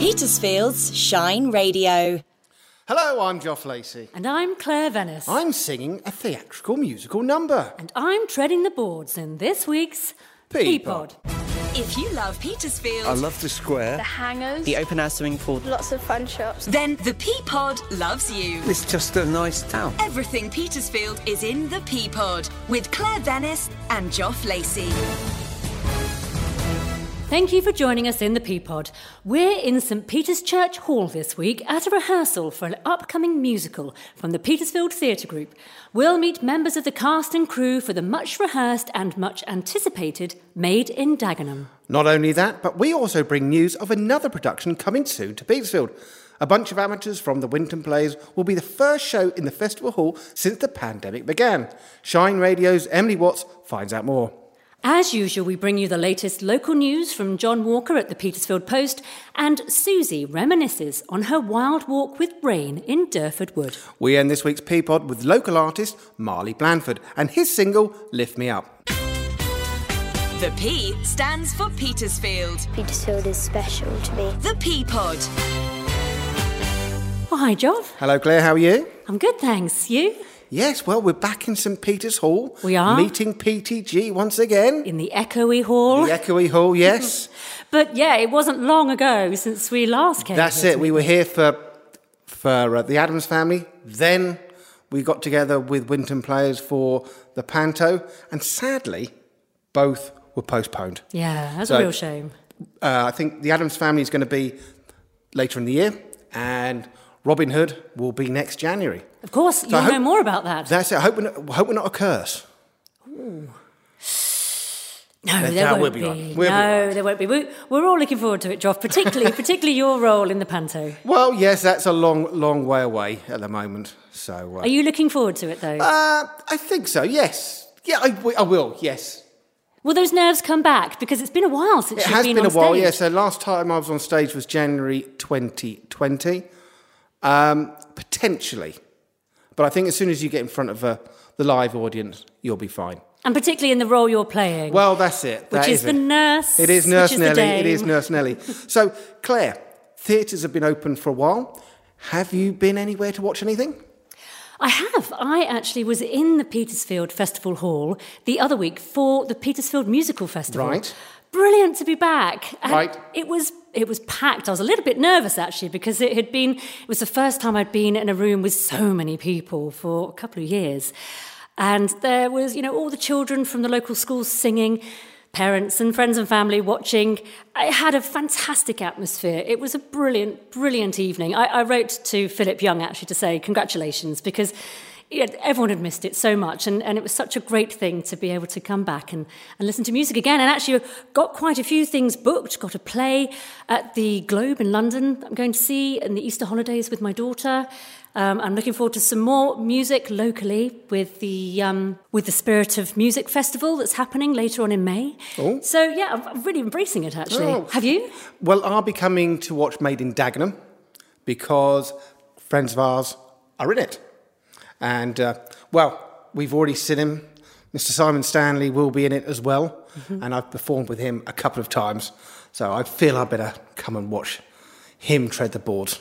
Petersfield's Shine Radio. Hello, I'm Joff Lacey. And I'm Claire Vennis. I'm singing a theatrical musical number. And I'm treading the boards in this week's P pod. If you love Petersfield, I love the square. The hangers. The open air swimming pool. Lots of fun shops. then the P pod loves you. It's just a nice town. Everything Petersfield is in the P pod with Claire Vennis and Joff Lacey. Thank you for joining us in the P pod. We're in St Peter's Church Hall this week at a rehearsal for an upcoming musical from the Petersfield Theatre Group. We'll meet members of the cast and crew for the much rehearsed and much anticipated Made in Dagenham. Not only that, but we also bring news of another production coming soon to Petersfield. A bunch of amateurs from the Winton Plays will be the first show in the festival hall since the pandemic began. Shine Radio's Emily Watts finds out more. As usual, we bring you the latest local news from John Walker at the Petersfield Post, and Susie reminisces on her wild walk with rain in Durford Wood. We end this week's P pod with local artist Marley Blandford and his single Lift Me Up. The P stands for Petersfield. Petersfield is special to me. The P pod. Oh, hi, Joff. Hello, Claire, how are you? I'm good, thanks. You? Yes, well, we're back in St Peter's Hall. We are. Meeting PTG once again. In the echoey hall. The Echoey Hall, yes. But yeah, it wasn't long ago since we last came. That's it. We were here for for uh, the Addams family. Then we got together with Winton players for the Panto, and sadly, both were postponed. Yeah, that's So- a real shame. Uh, I think the Addams family is going to be later in the year, and Robin Hood will be next January. Of course, So you'll hope- know more about that. That's it. I hope we're not, hope we're not a curse. no, that there will won't be be. right. We'll be no, right. there won't be. We, we're all looking forward to it, Joff. Particularly, particularly your role in the panto. Well, yes, that's a long, long way away at the moment. So, uh, Are you looking forward to it though? uh, I think so. Yes, yeah, I, I will. Yes, Will those nerves come back? Because it's been a while since It has been, been, a while, stage. yeah. So last time I was on stage was January 2020. Um, potentially. But I think as soon as you get in front of uh, the live audience, you'll be fine. And particularly in the role you're playing. Well, that's it. Which That is the it. nurse, It is Nurse is Nelly. It is. Nurse Nelly. so, Claire, theatres have been open for a while. Have you been anywhere to watch anything? I have. I actually was in the Petersfield Festival Hall the other week for the Petersfield Musical Festival. Right. Brilliant to be back. And Right. It was it was packed. I was a little bit nervous actually because it had been it was the first time I'd been in a room with so many people for a couple of years. And there was, you know, all the children from the local schools singing, parents and friends and family watching. It had a fantastic atmosphere. It was a brilliant, brilliant evening. I, I wrote to Philip Young actually to say congratulations because yeah, everyone had missed it so much, and, and it was such a great thing to be able to come back and, and listen to music again. And actually, got quite a few things booked. Got a play at the Globe in London that I'm going to see in the Easter holidays with my daughter. Um, I'm looking forward to some more music locally with the um, with the Spirit of Music Festival that's happening later on in May. Oh. So yeah, I'm- I'm really embracing it. Actually, Oh. have you? Well, I'll be coming to watch Made in Dagenham because friends of ours are in it. And, uh, well, we've already seen him. Mr. Simon Stanley will be in it as well. And I've performed with him a couple of times. So I feel I better come and watch him tread the boards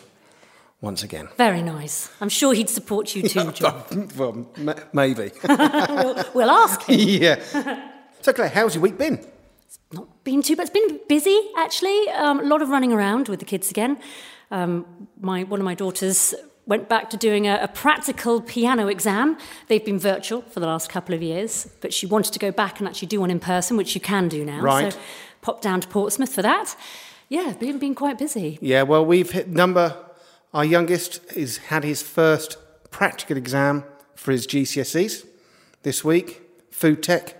once again. Very nice. I'm sure he'd support you too, John. well, m- maybe. we'll, we'll ask him. yeah. So, Claire, how's your week been? It's not been too, bad. it's been busy actually. Um, a lot of running around with the kids again. Um, my one of my daughters went back to doing a, a practical piano exam. They've been virtual for the last couple of years, but she wanted to go back and actually do one in person, which you can do now. Right. So popped down to Portsmouth for that. Yeah, been been quite busy. Yeah, well, we've hit number. Our youngest has had his first practical exam for his GCSEs this week, food tech.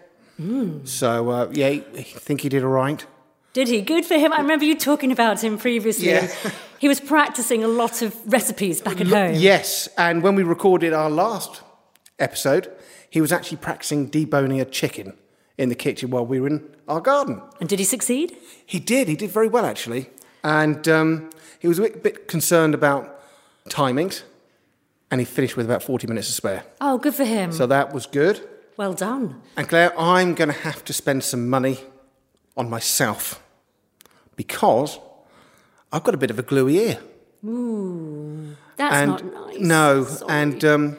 So, uh, yeah, I think he did all right. Did he? Good for him. I remember you talking about him previously. Yeah. He was practicing a lot of recipes back at home. Yes, and when we recorded our last episode, he was actually practicing deboning a chicken in the kitchen while we were in our garden. And did he succeed? He did. He did very well, actually. And um, he was a bit, bit concerned about timings, and he finished with about 40 minutes to spare. Oh, good for him. So that was good. well done. And Claire, I'm going to have to spend some money on myself because I've got a bit of a gluey ear. Ooh, that's and not nice. no, Sorry. and um,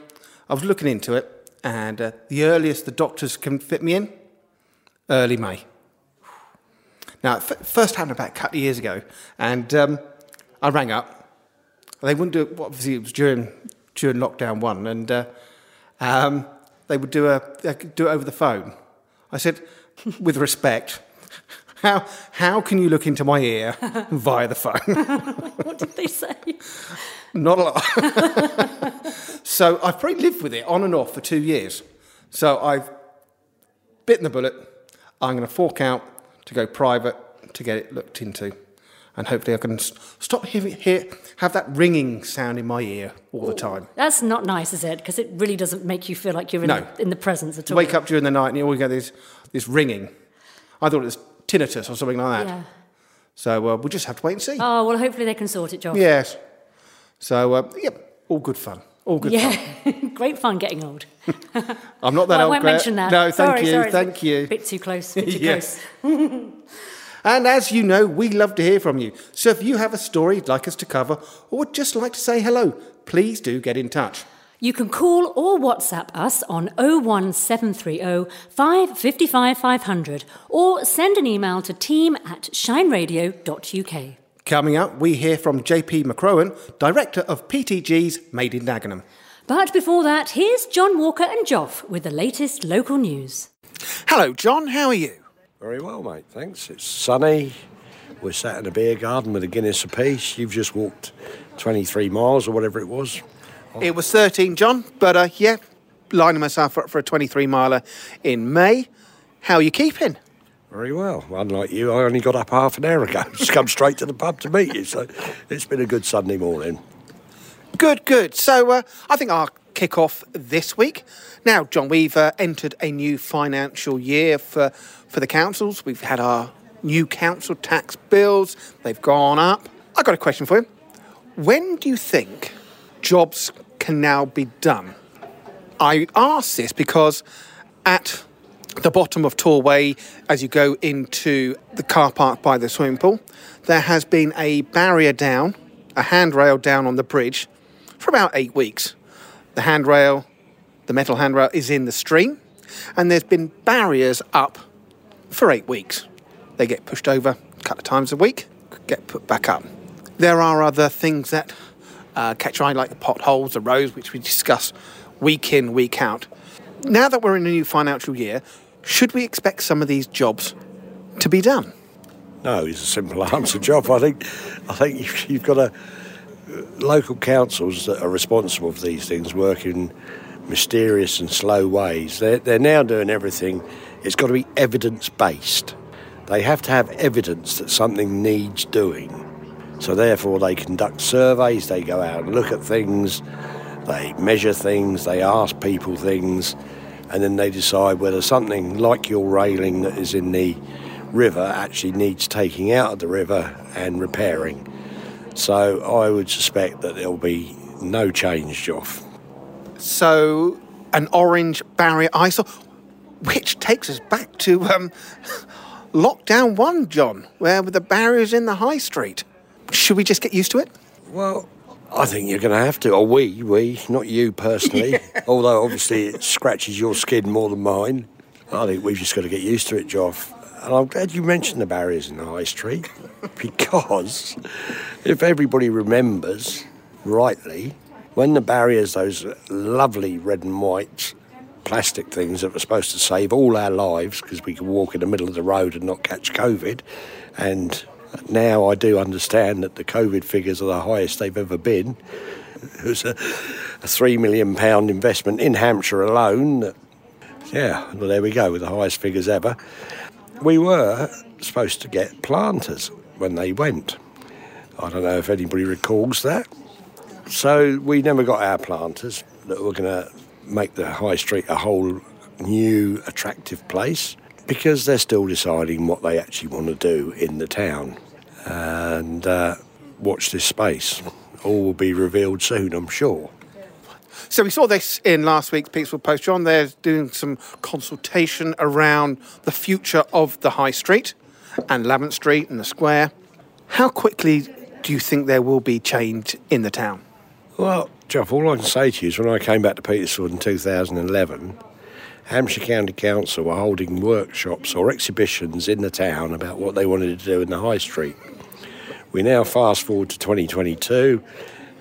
I was looking into it, and uh, the earliest the doctors can fit me in, early May. Now, it f- first happened about a couple of years ago, and um, I rang up. They wouldn't do it. well, Obviously, it was during during lockdown one, and uh, um, they would do a they could do it over the phone. I said, with respect, how how can you look into my ear via the phone? what did they say? Not a lot. so I've probably lived with it on and off for two years. So I've bitten the bullet. I'm going to fork out to go private to get it looked into. And hopefully I can stop hearing, hear, have that ringing sound in my ear all the time. That's not nice, is it? Because it really doesn't make you feel like you're in, No. the, in the presence at all. Wake up during the night and you always get this, this ringing. I thought it was tinnitus or something like that. Yeah. So uh, we'll just have to wait and see. Oh, well, hopefully they can sort it, John. Yes. So, uh, yep, all good fun. All good fun. Yeah. Great fun getting old. I'm not that Well, I won't Claire. mention that. No, thank Sorry, you, sorry. thank you. Bit too close. Bit too Yes. close. And as you know, we love to hear from you. So if you have a story you'd like us to cover or would just like to say hello, please do get in touch. You can call or WhatsApp us on 01730 555 500 or send an email to team at shineradio.uk. Coming up, we hear from JP McCrowan, Director of PTG's Made in Dagenham. But before that, here's John Walker and Joff with the latest local news. Hello, John, how are you? Very well, mate. Thanks. It's sunny. We're sat in a beer garden with a Guinness apiece. You've just walked 23 miles or whatever it was. It was 13, John, but uh, yeah, lining myself up for a 23 miler in May. How are you keeping? Very well. Unlike you, I only got up half an hour ago. Just come straight to the pub to meet you. So it's been a good Sunday morning. Good, good. So uh, I think I'll kick off this week. Now, John, we've uh, entered a new financial year for, for the councils. We've had our new council tax bills, they've gone up. I've got a question for you. When do you think jobs can now be done? I ask this because at the bottom of Tor Way, as you go into the car park by the swimming pool, there has been a barrier down, a handrail down on the bridge for about eight weeks. The handrail, the metal handrail, is in the stream, and there's been barriers up for eight weeks. They get pushed over a couple of times a week, get put back up. There are other things that uh, catch your eye, like the potholes, the roads, which we discuss week in, week out. Now that we're in a new financial year, should we expect some of these jobs to be done? No, it's a simple answer, Joff. I think, I think you've- got a local councils that are responsible for these things work in mysterious and slow ways. They're, they're now doing everything. It's got to be evidence based. They have to have evidence that something needs doing. So therefore, they conduct surveys. They go out and look at things. They measure things. They ask people things, and then they decide whether something like your railing that is in the river actually needs taking out of the river and repairing. So I would suspect that there'll be no change, Joff. So, an orange barrier ISIL, which takes us back to um, lockdown one, John, where the barriers in the high street. Should we just get used to it? Well, I think you're going to have to, or we, we, not you personally, although obviously it scratches your skin more than mine. I think we've just got to get used to it, Joff. And I'm glad you mentioned the barriers in the high street because if everybody remembers rightly, when the barriers, those lovely red and white plastic things that were supposed to save all our lives because we could walk in the middle of the road and not catch COVID, and now I do understand that the COVID figures are the highest they've ever been. It was a, a three million pound investment in Hampshire alone. Yeah, well there we go with the highest figures ever. We were supposed to get planters when they went. I don't know if anybody recalls that. So we never got our planters that were going to make the high street a whole new attractive place because they're still deciding what they actually want to do in the town. And uh, watch this space. All will be revealed soon, I'm sure. So, we saw this in last week's Petersfield Post, John. They're doing some consultation around the future of the high street and Lavant Street and the square. How quickly do you think there will be change in the town? Well, Joff, all I can say to you is when I came back to Petersfield in 2011, Hampshire County Council were holding workshops or exhibitions in the town about what they wanted to do in the high street. We now fast forward to 2022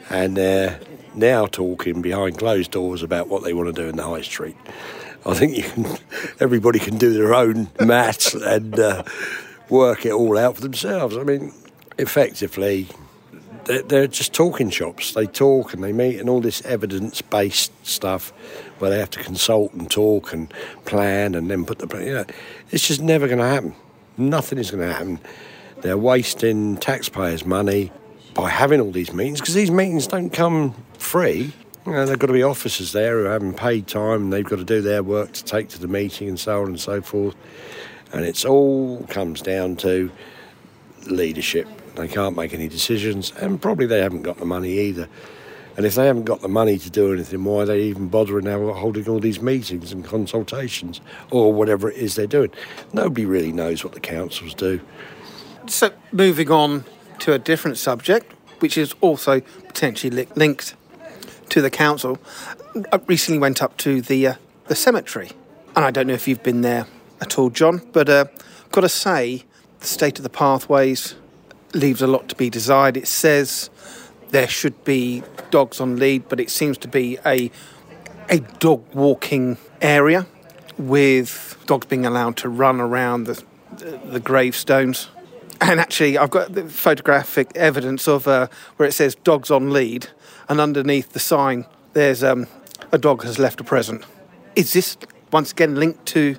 and they're now talking behind closed doors about what they want to do in the high street. I think can, everybody can do their own maths and uh, work it all out for themselves. I mean, effectively, they're, they're just talking shops. They talk and they meet, and all this evidence based stuff where they have to consult and talk and plan and then put the. You know, it's just never going to happen. Nothing is going to happen. They're wasting taxpayers' money by having all these meetings because these meetings don't come free. You know, they've got to be officers there who haven't paid time and they've got to do their work to take to the meeting and so on and so forth. And it's all comes down to leadership. They can't make any decisions and probably they haven't got the money either. And if they haven't got the money to do anything, why are they even bothering now holding all these meetings and consultations or whatever it is they're doing? Nobody really knows what the councils do. So, moving on to a different subject, which is also potentially li- linked to the council. I recently went up to the uh, the cemetery, and I don't know if you've been there at all, John, but uh, got to say, the state of the pathways leaves a lot to be desired. It says there should be dogs on lead, but it seems to be a a dog walking area with dogs being allowed to run around the the, gravestones. And actually, I've got the photographic evidence of uh, where it says dogs on lead, and underneath the sign, there's um, a dog has left a present. Is this once again linked to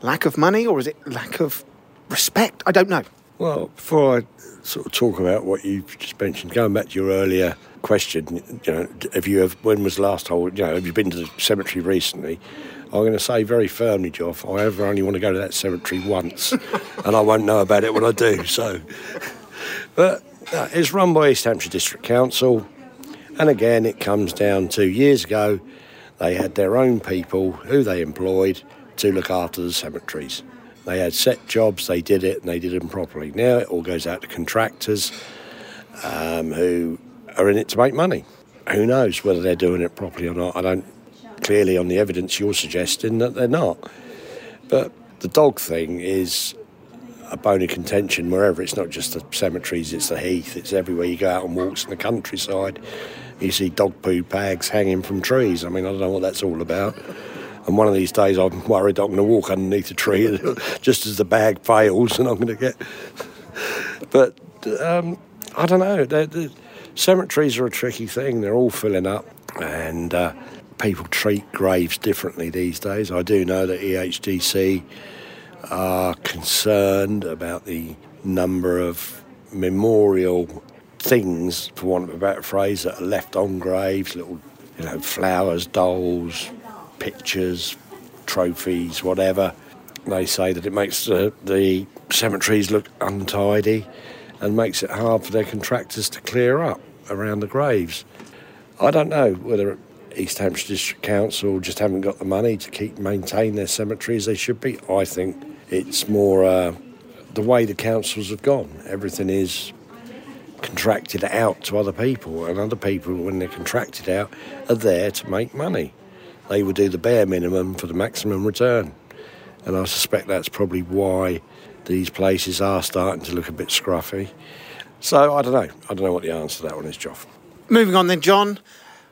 lack of money, or is it lack of respect? I don't know. Well, before I sort of talk about what you've just mentioned, going back to your earlier question, you know, have you have, when was the last time, you know, have you been to the cemetery recently? I'm going to say very firmly, Joff, I ever only want to go to that cemetery once, and I won't know about it when I do. So, but uh, it's run by East Hampshire District Council, and again, it comes down to years ago, they had their own people who they employed to look after the cemeteries. They had set jobs, they did it, and they did them properly. Now it all goes out to contractors um, who are in it to make money. Who knows whether they're doing it properly or not? I don't clearly on the evidence you're suggesting that they're not. But the dog thing is a bone of contention wherever. It's not just the cemeteries, it's the heath, it's everywhere you go out on walks in the countryside. You see dog poo bags hanging from trees. I mean, I don't know what that's all about. And one of these days, I'm worried I'm going to walk underneath a tree just as the bag fails, and I'm going to get. But um, I don't know. Cemeteries are a tricky thing. They're all filling up, and uh, people treat graves differently these days. I do know that EHDC are concerned about the number of memorial things, for want of a better phrase, that are left on graves, little, you know, flowers, dolls, pictures, trophies, whatever. They say that it makes the, the cemeteries look untidy and makes it hard for their contractors to clear up around the graves. I don't know whether East Hampshire District Council just haven't got the money to keep maintain their cemeteries they should be. I think it's more uh, the way the councils have gone. Everything is contracted out to other people, and other people, when they're contracted out, are there to make money. They will do the bare minimum for the maximum return, and I suspect that's probably why these places are starting to look a bit scruffy. So I don't know. I don't know what the answer to that one is, Joff. Moving on then, John.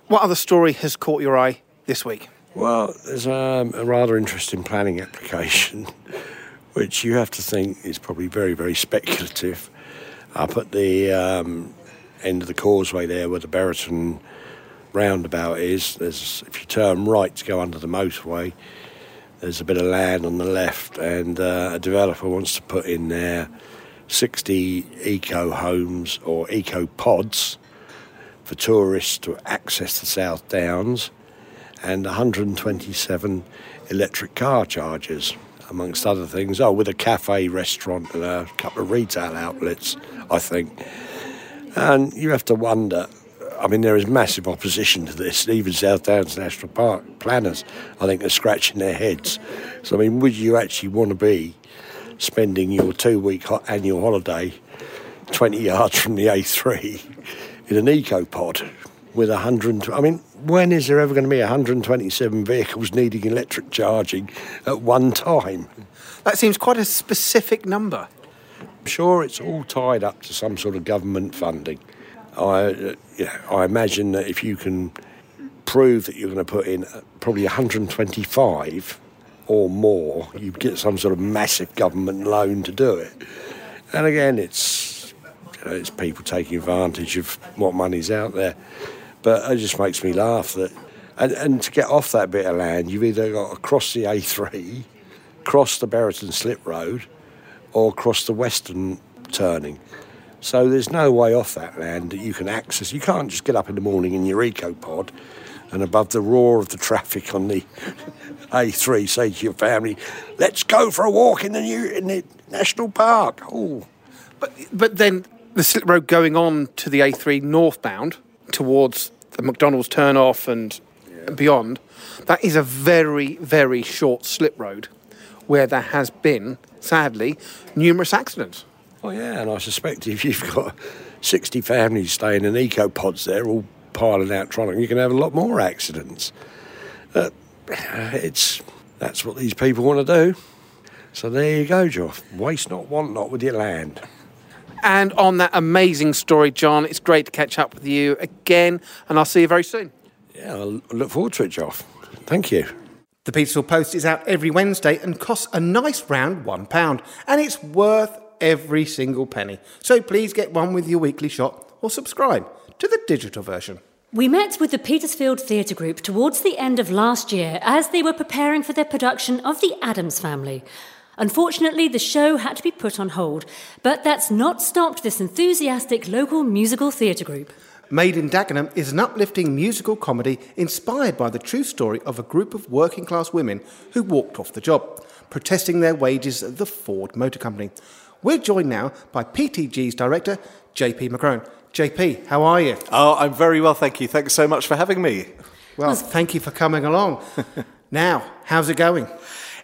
What other story has caught your eye this week? Well, there's um, a rather interesting planning application, which you have to think is probably very, very speculative. Up at the um, end of the causeway there, where the Buriton roundabout is, there's if you turn right to go under the motorway, there's a bit of land on the left, and uh, a developer wants to put in there 60 eco homes or eco pods for tourists to access the South Downs and 127 electric car chargers, amongst other things. Oh, with a cafe, restaurant, and a couple of retail outlets, I think. And you have to wonder. I mean, there is massive opposition to this. Even South Downs National Park planners, I think, are scratching their heads. So, I mean, would you actually want to be spending your two week annual holiday 20 yards from the A3 in an eco pod with 100. I mean, when is there ever going to be 127 vehicles needing electric charging at one time? That seems quite a specific number. I'm sure it's all tied up to some sort of government funding. I, uh, yeah, I imagine that if you can prove that you're going to put in uh, probably 125 or more, you get some sort of massive government loan to do it. And again, it's you know, it's people taking advantage of what money's out there. But it just makes me laugh that, and, and to get off that bit of land, you've either got to cross the A3, cross the Buriton Slip Road, or cross the Western turning. So there's no way off that land that you can access. You can't just get up in the morning in your eco pod and above the roar of the traffic on the A3 say to your family, let's go for a walk in the, new, in the national park. Oh. But, but then the slip road going on to the A3 northbound towards the McDonald's turnoff and beyond, that is a very, very short slip road where there has been, sadly, numerous accidents. Oh, yeah, and I suspect if you've got 60 families staying in eco pods there, all piling out trying you can have a lot more accidents. Uh, it's that's what these people want to do. So there you go, Joff. Waste not, want not with your land. And on that amazing story, John, it's great to catch up with you again, and I'll see you very soon. Yeah, I look forward to it, Joff. Thank you. The Petersfield Post is out every Wednesday and costs a nice round £1, and it's worth every single penny. So please get one with your weekly shot or subscribe to the digital version. We met with the Petersfield Theatre Group towards the end of last year as they were preparing for their production of The Addams Family. Unfortunately, the show had to be put on hold, but that's not stopped this enthusiastic local musical theatre group. Made in Dagenham is an uplifting musical comedy inspired by the true story of a group of working class women who walked off the job, protesting their wages at the Ford Motor Company. We're joined now by PTG's director, JP McCrone. JP, how are you? Oh, I'm very well, thank you. Thanks so much for having me. Well, thank you for coming along. now, how's it going?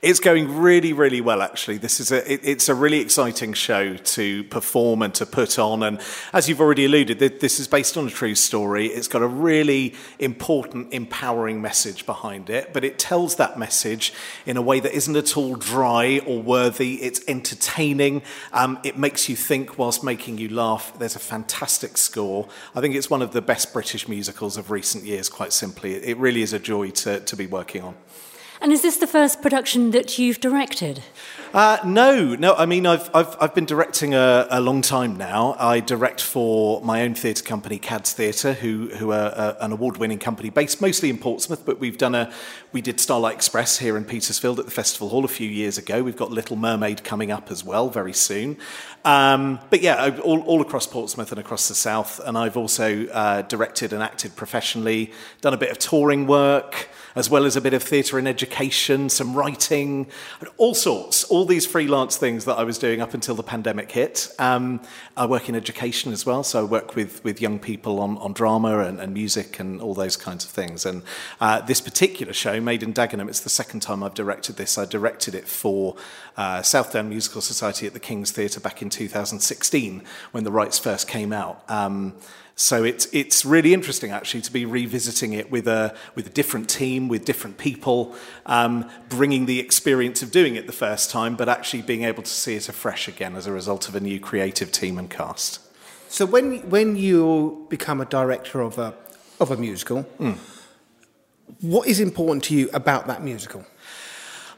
It's going really, really well, actually. This is a, it, it's a really exciting show to perform and to put on. And as you've already alluded, this is based on a true story. It's got a really important, empowering message behind it, but it tells that message in a way that isn't at all dry or worthy. It's entertaining. Um, it makes you think whilst making you laugh. There's a fantastic score. I think it's one of the best British musicals of recent years, quite simply. It really is a joy to, to be working on. And is this the first production that you've directed? Uh, no, no. I mean, I've, I've, I've been directing a, a, long time now. I direct for my own theatre company, Cads Theatre, who, who are a, an award-winning company based mostly in Portsmouth, but we've done a, we did Starlight Express here in Petersfield at the Festival Hall a few years ago. We've got Little Mermaid coming up as well very soon. Um, but yeah, all, all across Portsmouth and across the south. And I've also uh, directed and acted professionally, done a bit of touring work, as well as a bit of theatre and education, some writing, all sorts, all these freelance things that I was doing up until the pandemic hit. Um, I work in education as well, so I work with, with young people on, on drama and, and music and all those kinds of things. And uh, this particular show, Made in Dagenham, it's the second time I've directed this. I directed it for uh, Southdown Musical Society at the King's Theatre back in 2016 when the rights first came out. Um, so it's it's really interesting actually to be revisiting it with a with a different team, with different people, um, bringing the experience of doing it the first time, but actually being able to see it afresh again as a result of a new creative team and cast. So when when you become a director of a of a musical, mm. what is important to you about that musical?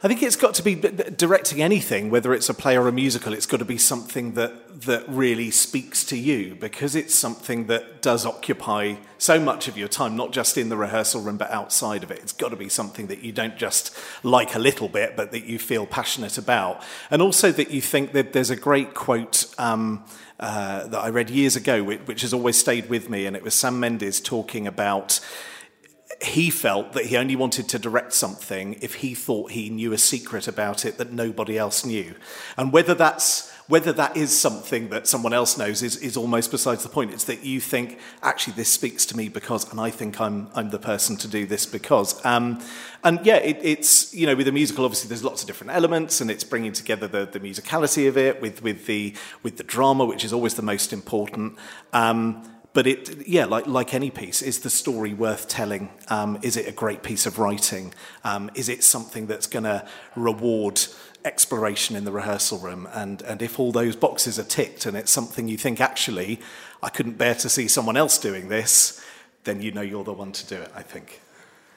I think it's got to be directing anything, whether it's a play or a musical. It's got to be something that that really speaks to you because it's something that does occupy so much of your time, not just in the rehearsal room but outside of it. It's got to be something that you don't just like a little bit, but that you feel passionate about, and also that you think that there's a great quote. Um, uh, that I read years ago, which, which has always stayed with me, and it was Sam Mendes talking about he felt that he only wanted to direct something if he thought he knew a secret about it that nobody else knew. And whether that's whether that is something that someone else knows is, is almost besides the point. It's that you think, actually, this speaks to me because, and I think I'm, I'm the person to do this because. Um, and yeah, it, it's, you know, with a musical, obviously there's lots of different elements and it's bringing together the, the musicality of it with, with, the, with the drama, which is always the most important. Um, but it, yeah, like, like any piece, is the story worth telling? Um, is it a great piece of writing? Um, is it something that's going to reward exploration in the rehearsal room? And, and if all those boxes are ticked and it's something you think, actually, I couldn't bear to see someone else doing this, then you know you're the one to do it, I think.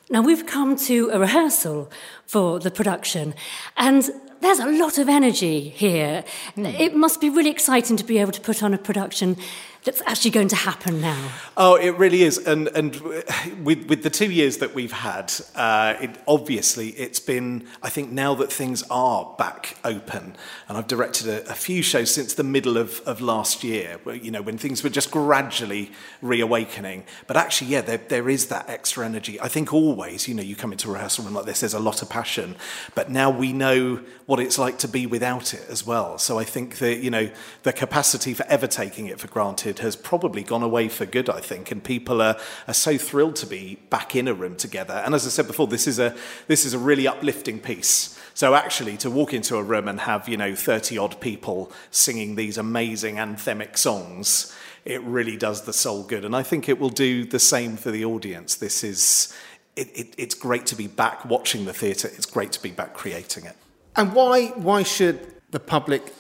Now, we've come to a rehearsal for the production, and there's a lot of energy here. Mm. It must be really exciting to be able to put on a production that's actually going to happen now. Oh, it really is. And, and with, with the two years that we've had, uh, it, obviously it's been, I think now that things are back open, and I've directed a, a few shows since the middle of, of last year, where, you know, when things were just gradually reawakening. But actually, yeah, there, there is that extra energy. I think always, you know, you come into a rehearsal room like this, there's a lot of passion, but now we know what it's like to be without it as well. So I think that, you know, the capacity for ever taking it for granted has probably gone away for good, I think, and people are, are so thrilled to be back in a room together. And as I said before, this is a this is a really uplifting piece. So actually, to walk into a room and have you know thirty odd people singing these amazing anthemic songs, it really does the soul good. And I think it will do the same for the audience. This is it, it, it's great to be back watching the theatre. It's great to be back creating it. And why why should the public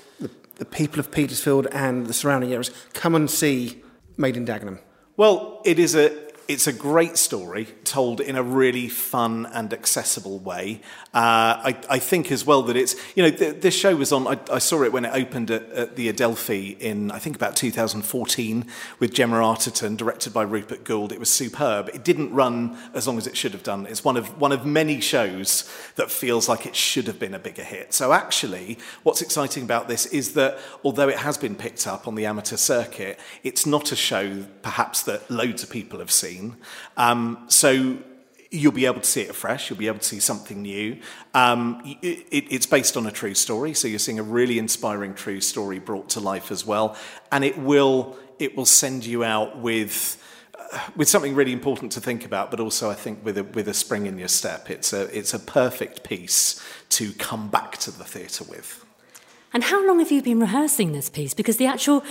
the people of Petersfield and the surrounding areas come and see Made in Dagenham? Well, it is a it's a great story told in a really fun and accessible way. Uh, I, I, think as well that it's, you know, th- this show was on, I, I, saw it when it opened at, at, the Adelphi in, I think, about 2014 with Gemma Arterton, directed by Rupert Goold. It was superb. It didn't run as long as it should have done. It's one of, one of many shows that feels like it should have been a bigger hit. So actually, what's exciting about this is that although it has been picked up on the amateur circuit, it's not a show perhaps that loads of people have seen. Um, so you'll be able to see it afresh. You'll be able to see something new. Um, it, it's based on a true story, so you're seeing a really inspiring true story brought to life as well, and it will it will send you out with. Uh, with something really important to think about, but also I think with a, with a spring in your step, it's a it's a perfect piece to come back to the theatre with. And how long have you been rehearsing this piece? Because the actual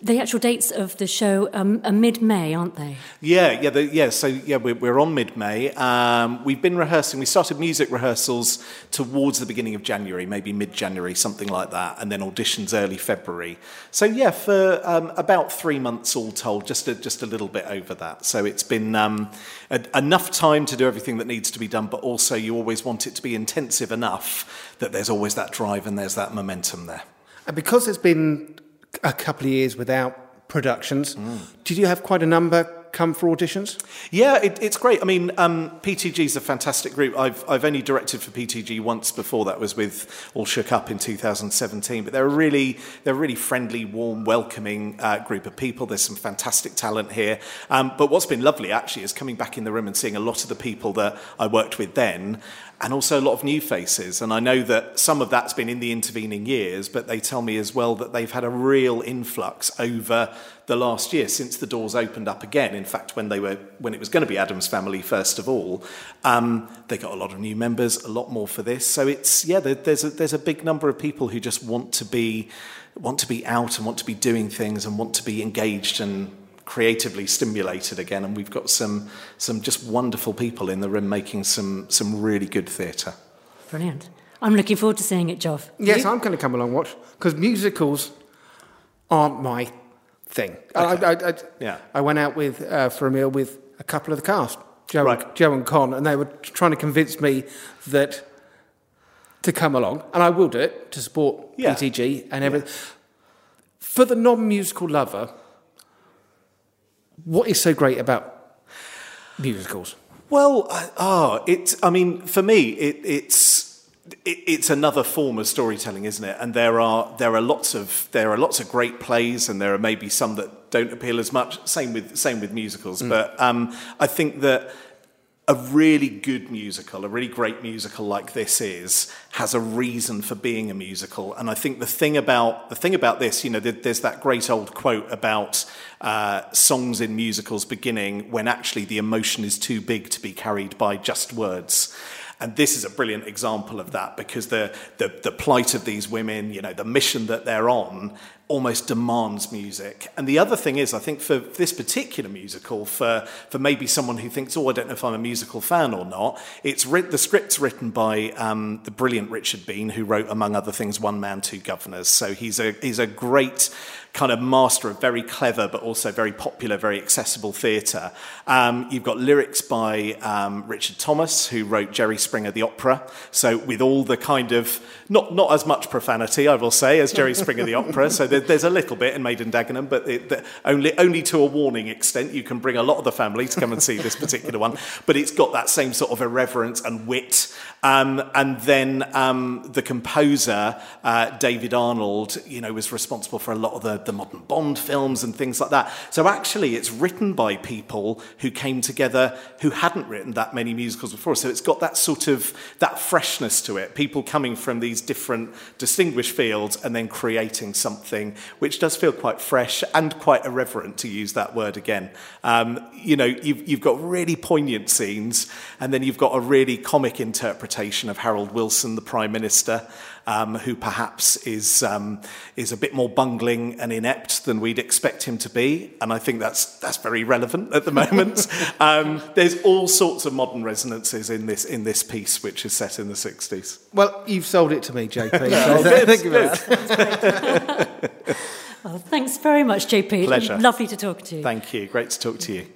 the actual dates of the show um, are mid-May, aren't they? Yeah, yeah, the, yeah. So yeah, we're, we're on mid-May. Um, we've been rehearsing. We started music rehearsals towards the beginning of January, maybe mid-January, something like that, and then auditions early February. So yeah, for um, about three months all told, just a, just a little bit over that. So it's been um, a, enough time to do everything that needs to be done, but also you always want it to be intensive enough that there's always that drive and there's that momentum there. And because it's been a couple of years without productions. Mm. Did you have quite a number come for auditions? Yeah, it, it's great. I mean, um, PTG is a fantastic group. I've, I've only directed for PTG once before. That was with All Shook Up in 2017. But they're a really, they're a really friendly, warm, welcoming uh, group of people. There's some fantastic talent here. Um, but what's been lovely actually is coming back in the room and seeing a lot of the people that I worked with then and also a lot of new faces. And I know that some of that's been in the intervening years, but they tell me as well that they've had a real influx over the last year since the doors opened up again. In fact, when they were when it was going to be Addams family first of all, um, they got a lot of new members, a lot more for this. So it's yeah, there's a, there's a big number of people who just want to be want to be out and want to be doing things and want to be engaged and creatively stimulated again, and we've got some some just wonderful people in the room making some some really good theatre. Brilliant. I'm looking forward to seeing it, Joff. Yes, you? I'm going to come along watch because musicals aren't my thing. Okay. I, I, I, yeah. I went out with uh, for a meal with a couple of the cast, Joe, right. and, Joe and Con, and they were trying to convince me that to come along, and I will do it to support yeah. PTG and everything. Yeah. For the non-musical lover, what is so great about musicals? Well, oh, it's. I mean, for me, it, it's it, it's another form of storytelling, isn't it? And there are there are lots of there are lots of great plays, and there are maybe some that don't appeal as much. Same with same with musicals, mm. but um, I think that a really good musical, a really great musical like this is, has a reason for being a musical. And I think the thing about the thing about this, you know, there's that great old quote about uh, songs in musicals beginning when actually the emotion is too big to be carried by just words. And this is a brilliant example of that because the, the, the plight of these women, you know, the mission that they're on almost demands music. And the other thing is, I think for this particular musical, for, for maybe someone who thinks, oh, I don't know if I'm a musical fan or not, it's writ- the script's written by um, the brilliant Richard Bean, who wrote, among other things, One Man, Two Guvnors. So he's a, he's a great kind of master of very clever but also very popular, very accessible theatre. Um, you've got lyrics by um, Richard Thomas, who wrote Jerry Springer the Opera. So with all the kind of, not, not as much profanity, I will say, as Jerry Springer the Opera. So there, there's a little bit in Made in Dagenham, but it, the, only, only to a warning extent. You can bring a lot of the family to come and see this particular one. But it's got that same sort of irreverence and wit. Um, and then um, the composer, uh, David Arnold, you know, was responsible for a lot of the, the modern Bond films and things like that. So actually, it's written by people who came together who hadn't written that many musicals before. So it's got that sort of that freshness to it. People coming from these different distinguished fields and then creating something which does feel quite fresh and quite irreverent, to use that word again. Um, you know, you've, you've got really poignant scenes, and then you've got a really comic interpretation of Harold Wilson, the Prime Minister, um, who perhaps is, um, is a bit more bungling and inept than we'd expect him to be. And I think that's, that's very relevant at the moment. um, there's all sorts of modern resonances in this, in this piece, which is set in the 60s. Well, you've sold it to me, JP. so thank you for that. well, thanks very much, JP. Pleasure. Lovely to talk to you. Thank you. Great to talk to you.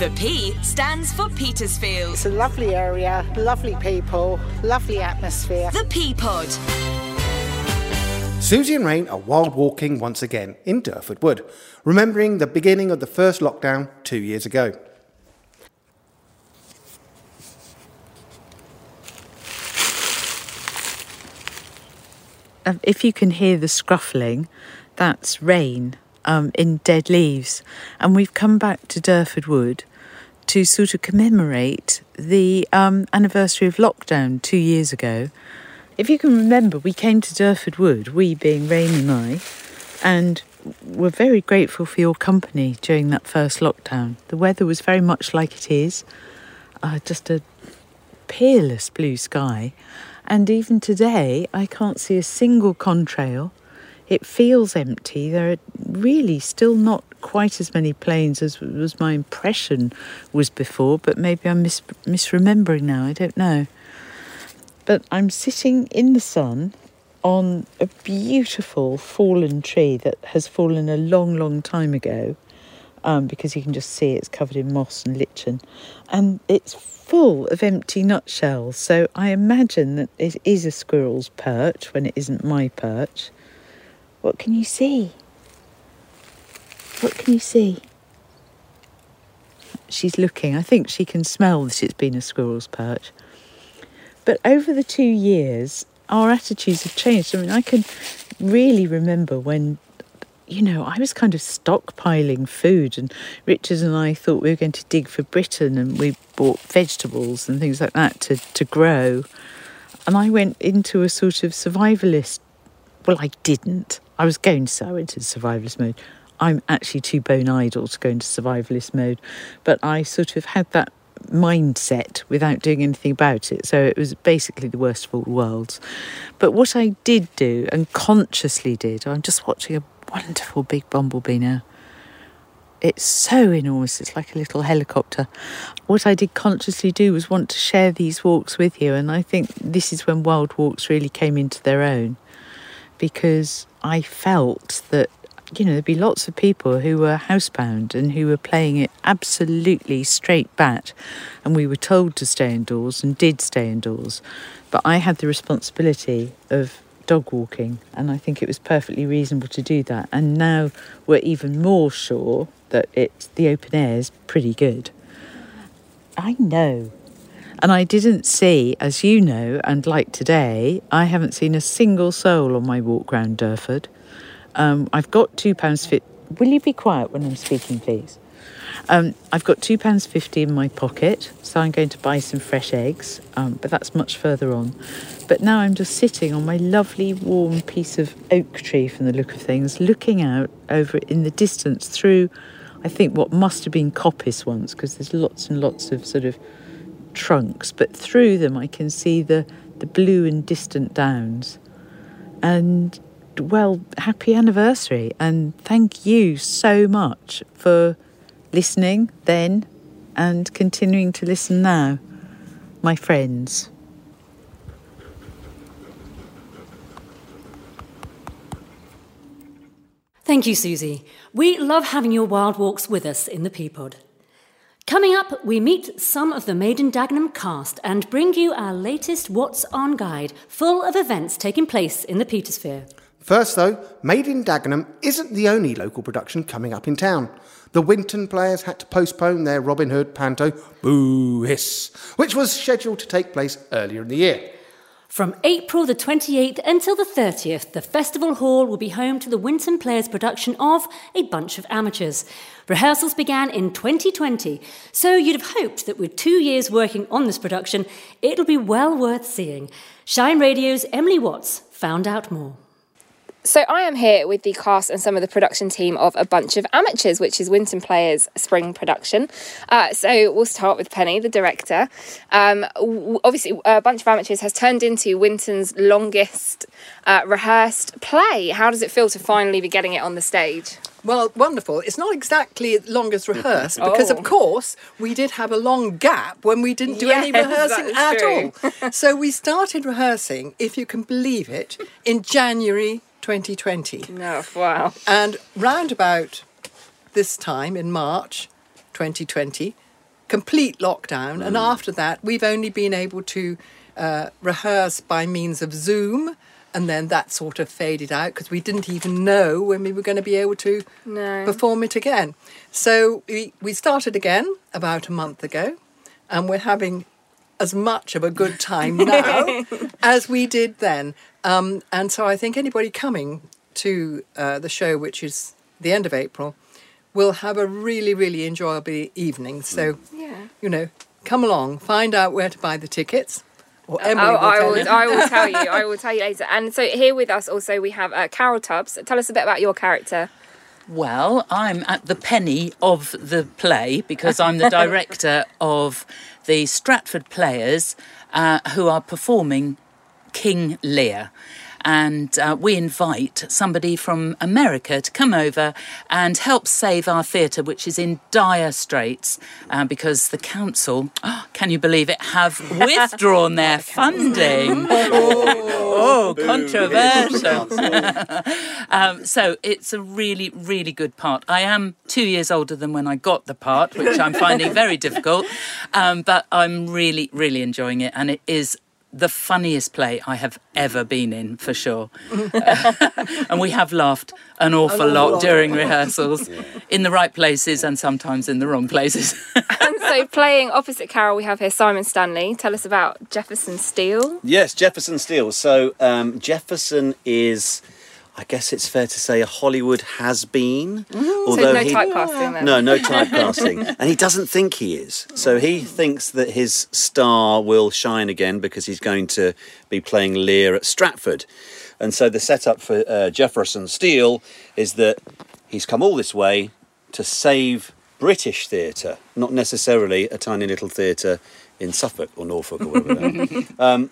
The P stands for Petersfield. It's a lovely area, lovely people, lovely atmosphere. The P Pod. Susie and Rain are wild walking once again in Durford Wood, remembering the beginning of the first lockdown two years ago. Um, if you can hear the scruffling, that's rain um, in dead leaves. And we've come back to Durford Wood to sort of commemorate the um, anniversary of lockdown two years ago. If you can remember, we came to Durford Wood, we being Rain and I, and were very grateful for your company during that first lockdown. The weather was very much like it is, uh, just a peerless blue sky. And even today, I can't see a single contrail. It feels empty. There are really still not quite as many planes as was my impression was before, but maybe I'm mis- misremembering now. I don't know. But I'm sitting in the sun on a beautiful fallen tree that has fallen a long, long time ago. Um, because you can just see it's covered in moss and lichen, and it's full of empty nutshells. So I imagine that it is a squirrel's perch when it isn't my perch. What can you see? What can you see? She's looking. I think she can smell that it's been a squirrel's perch. But over the two years, our attitudes have changed. I mean, I can really remember when, you know, I was kind of stockpiling food, and Richard and I thought we were going to dig for Britain, and we bought vegetables and things like that to, to grow. And I went into a sort of survivalist. Well, I didn't. I was going to, so I went into survivalist mode. I'm actually too bone idle to go into survivalist mode, but I sort of had that mindset without doing anything about it. So it was basically the worst of all worlds. But what I did do and consciously did, I'm just watching a wonderful big bumblebee now. It's so enormous, it's like a little helicopter. What I did consciously do was want to share these walks with you, and I think this is when wild walks really came into their own because I felt that you know, there'd be lots of people who were housebound and who were playing it absolutely straight bat. And we were told to stay indoors and did stay indoors. But I had the responsibility of dog walking, and I think it was perfectly reasonable to do that. And now we're even more sure that it's the open air is pretty good. I know. And I didn't see, as you know, and like today, I haven't seen a single soul on my walk round Durford. Um, I've got two pounds fit. Will you be quiet when I'm speaking, please? Um, I've got two pounds fifty in my pocket, so I'm going to buy some fresh eggs. Um, but that's much further on. But now I'm just sitting on my lovely warm piece of oak tree, from the look of things, looking out over in the distance through. I think what must have been coppice once, because there's lots and lots of sort of trunks, but through them I can see the, the blue and distant downs. And well, happy anniversary, and thank you so much for listening then and continuing to listen now, my friends. Thank you, Susie. We love having your wild walks with us in the P pod. Coming up, we meet some of the Made in Dagenham cast and bring you our latest What's On guide, full of events taking place in the Petersphere. First, though, Made in Dagenham isn't the only local production coming up in town. The Winton players had to postpone their Robin Hood panto Boo Hiss, which was scheduled to take place earlier in the year. From April the 28th until the 30th, the Festival Hall will be home to the Winton Players production of A Bunch of Amateurs. Rehearsals began in 2020, so you'd have hoped that with two years working on this production, it'll be well worth seeing. Shine Radio's Emily Watts found out more. So I am here with the cast and some of the production team of A Bunch of Amateurs, which is Winton Players' spring production. Uh, so we'll start with Penny, the director. Um, w- obviously, A Bunch of Amateurs has turned into Winton's longest uh, rehearsed play. How does it feel to finally be getting it on the stage? Well, wonderful. It's not exactly longest rehearsed because, Oh. of course, we did have a long gap when we didn't do any rehearsing at is all. so we started rehearsing, if you can believe it, in January 2020. No, wow. And round about this time in March 2020, complete lockdown. And after that, we've only been able to uh, rehearse by means of Zoom. And then that sort of faded out because we didn't even know when we were going to be able to No. perform it again. So we, we started again about a month ago, and we're having as much of a good time now as we did then. Um, and so I think anybody coming to uh, the show, which is the end of April, will have a really, really enjoyable evening. So, Yeah. you know, come along, find out where to buy the tickets. Or Emily Oh, will I will, you. I will tell you. I will tell you later. And so here with us also we have uh, Carol Tubbs. Tell us a bit about your character. Well, I'm at the penny of the play because I'm the director of the Stratford Players uh, who are performing King Lear. And uh, we invite somebody from America to come over and help save our theatre, which is in dire straits uh, because the council, can you believe it, have withdrawn their funding. oh, controversial. um, so it's a really, really good part. I am two years older than when I got the part, which I'm finding very difficult, um, but I'm really, really enjoying it, and it is the funniest play I have ever been in, for sure. and we have laughed an awful awful lot lot. during rehearsals, in the right places and sometimes in the wrong places. and so playing opposite Carol we have here Simon Stanley. Tell us about Jefferson Steele. Yes, Jefferson Steele. So um, Jefferson is, I guess it's fair to say, a Hollywood has been. So no typecasting then. No, no typecasting, and he doesn't think he is. So he thinks that his star will shine again because he's going to be playing Lear at Stratford. And so the setup for uh, Jefferson Steele is that he's come all this way to save British theatre, not necessarily a tiny little theatre in Suffolk or Norfolk or whatever. um,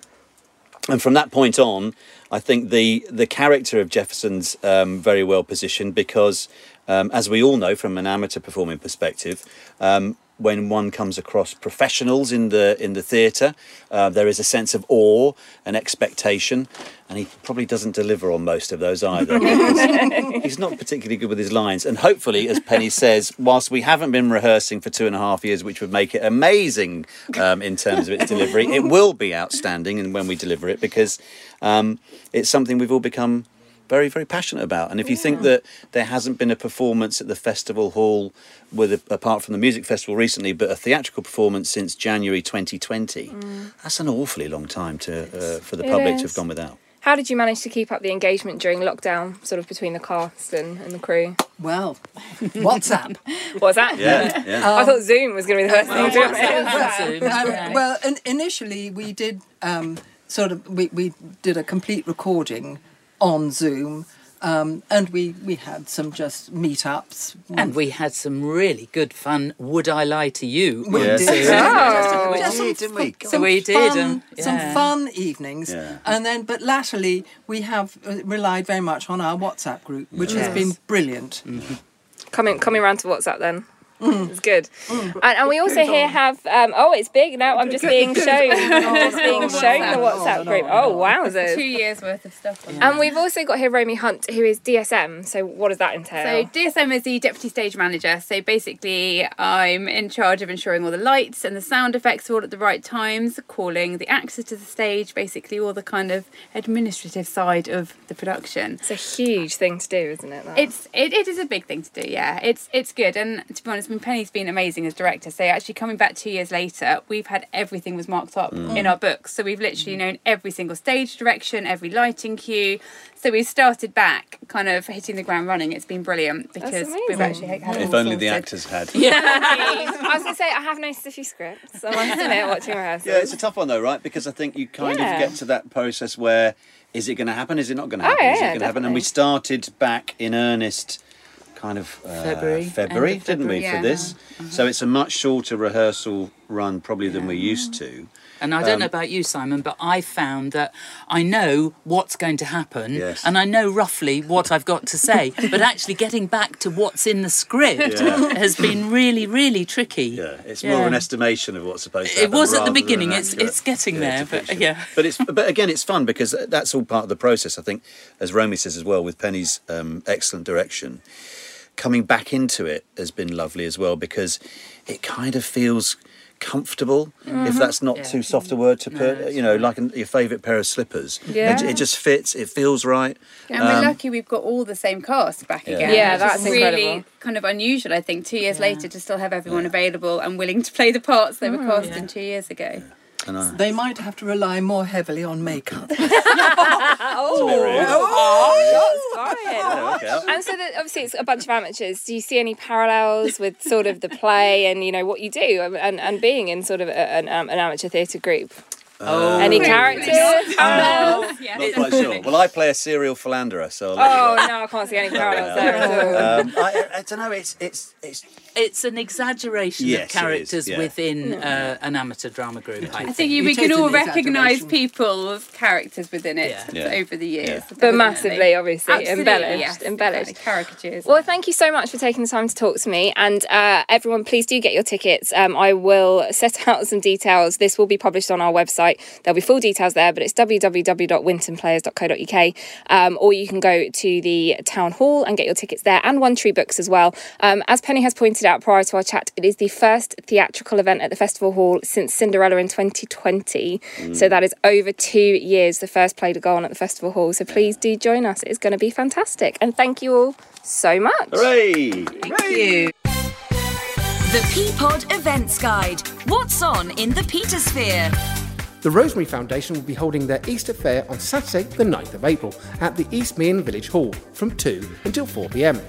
and from that point on, I think the the character of Jefferson's um, very well positioned because, um, as we all know from an amateur performing perspective, um, when one comes across professionals in the in the theatre, uh, there is a sense of awe and expectation, and he probably doesn't deliver on most of those either. he's not particularly good with his lines, and hopefully, as Penny says, whilst we haven't been rehearsing for two and a half years, which would make it amazing um, in terms of its delivery, it will be outstanding, and when we deliver it, because um, it's something we've all become very, very passionate about. And if you think that there hasn't been a performance at the festival hall, with a, apart from the music festival recently, but a theatrical performance since January 2020, that's an awfully long time to uh, for the It public to have gone without. How did you manage to keep up the engagement during lockdown, sort of between the cast and, and the crew? Well, WhatsApp. What's that? Yeah, yeah. I thought Zoom was going to be the first thing. to do. Um, well, in, initially we did um, sort of we, we did a complete recording on Zoom, um, and we we had some just meetups. And we had some really good fun. Would I lie to you? We Yes. did. Oh. Just We some did, didn't we? So some we did, Fun, um, Some fun evenings, Yeah. and then but latterly we have uh, relied very much on our WhatsApp group, which has been brilliant. coming coming around to WhatsApp then. Mm. It's good. And, and we also here have um, oh it's big now I'm just being shown I'm just being shown the WhatsApp group. Oh wow, Two years worth of stuff. On And we've also got here Romy Hunt, who is DSM. So what does that entail? So DSM is the deputy stage manager. So basically, I'm in charge of ensuring all the lights and the sound effects are all at the right times, calling the actors to the stage, basically all the kind of administrative side of the production. It's a huge thing to do, isn't it? that? It's it, it is a big thing to do, yeah. It's it's good, and to be honest, I mean, Penny's been amazing as director. So actually, coming back two years later, we've had everything was marked up Mm. in our books. So we've literally known every single stage direction, every lighting cue. So we started back, kind of hitting the ground running. It's been brilliant because we've actually had it If all only the actors had. Yeah. I was going to say I have noticed a few scripts. I'm sitting there watching rehearsals. Yeah, it's a tough one though, right? Because I think you kind Yeah. of get to that process where is it going to happen? Is it not going to Oh, happen? is it going to happen? And we started back in earnest, kind of uh, February, February, of didn't we, February, for yeah. this? So it's a much shorter rehearsal run probably than we're used to. And I don't Um, know about you, Simon, but I found that I know what's going to happen Yes. and I know roughly what I've got to say. but actually getting back to what's in the script Yeah. has been really, really tricky. Yeah, it's more Yeah. an estimation of what's supposed to be. It was at the beginning. It's it's getting yeah, there, but yeah. But it's but again, it's fun because that's all part of the process. I think, as Romy says as well, with Penny's um, excellent direction, coming back into it has been lovely as well because it kind of feels comfortable. If Mhm. that's not Yeah. too soft a word to put, you know, like an, your favourite pair of slippers. Yeah. It, it just fits. It feels right. And Um, we're lucky we've got all the same cast back Yeah. again. Yeah, that's is really incredible. kind of unusual, I think, two years later to still have everyone available and willing to play the parts they were Mm. cast Yeah. in two years ago. And I, They might have to rely more heavily on makeup. Oh, okay. And so that obviously it's a bunch of amateurs. Do you see any parallels with sort of the play and you know what you do and, and being in sort of a, an, um, an amateur theatre group? Oh. Any characters? Parallels? Not quite sure. Well, I play a serial philanderer, so. I'll let Oh know. no, I can't see any parallels there um, I, I don't know. It's it's it's It's an exaggeration Yes, of characters yeah. within uh, an amateur drama group. I, I think you, we can all recognise exaggeration. people's characters within it Yeah. Yeah. over the years. Yeah. But definitely. massively, obviously, Absolutely, embellished, yes, embellished. exactly, caricatures. Well, thank you so much for taking the time to talk to me. And uh, everyone, please do get your tickets. Um, I will set out some details. This will be published on our website. There'll be full details there, but it's www.wintonplayers.co.uk. Um, or you can go to the town hall and get your tickets there and One Tree Books as well. Um, as Penny has pointed out prior to our chat, it is the first theatrical event at the festival hall since Cinderella in 2020. Mm. So that is over two years, the first play to go on at the festival hall. So please do join us. It's going to be fantastic. And thank you all so much. hooray! Thank you. The P pod Events Guide. What's on in the Petersphere? The Rosemary Foundation will be holding their Easter Fair on Saturday, the 9th of April, at the East Meon Village Hall from 2 until 4 pm.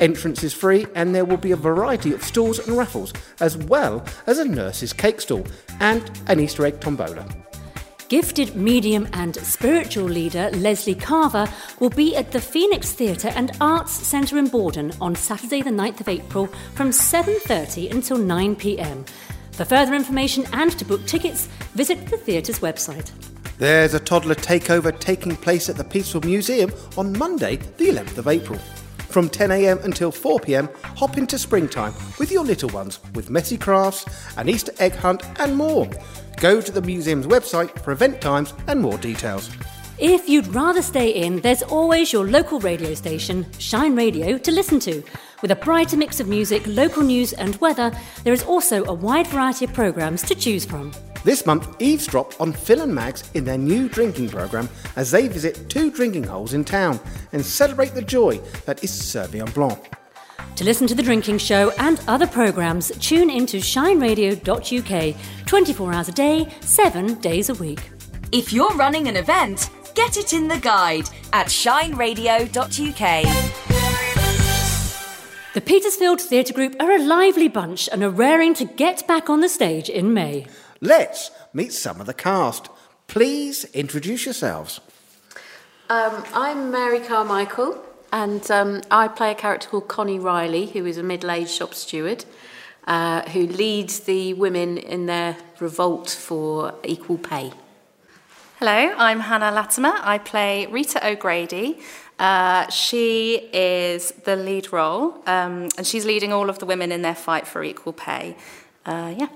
Entrance is free, and there will be a variety of stalls and raffles, as well as a nurse's cake stall and an Easter egg tombola. Gifted medium and spiritual leader Leslie Carver will be at the Phoenix Theatre and Arts Centre in Bordon on Saturday the 9th of April from 7:30 until 9 p.m. For further information and to book tickets, visit the theatre's website. There's a toddler takeover taking place at the Petersfield Museum on Monday, the 11th of April. From 10am until 4pm, hop into springtime with your little ones with messy crafts, an Easter egg hunt, and more. Go to the museum's website for event times and more details. If you'd rather stay in, there's always your local radio station, Shine Radio, to listen to. With a brighter mix of music, local news, and weather, there is also a wide variety of programmes to choose from. This month, eavesdrop on Phil and Mags in their new drinking programme as they visit two drinking holes in town and celebrate the joy that is Sauvignon Blanc. To listen to The Drinking Show and other programmes, tune into shineradio.uk 24 hours a day, 7 days a week. If you're running an event, Get it in the guide at shineradio.uk. The Petersfield Theatre Group are a lively bunch and are raring to get back on the stage in May. Let's meet some of the cast. Please introduce yourselves. Um, I'm Mary Carmichael, and um, I play a character called Connie Riley, who is a middle aged shop steward uh, who leads the women in their revolt for equal pay. Hello, I'm Hannah Latimer. I play Rita O'Grady. Uh, she is the lead role, um, and she's leading all of the women in their fight for equal pay. Uh, yeah.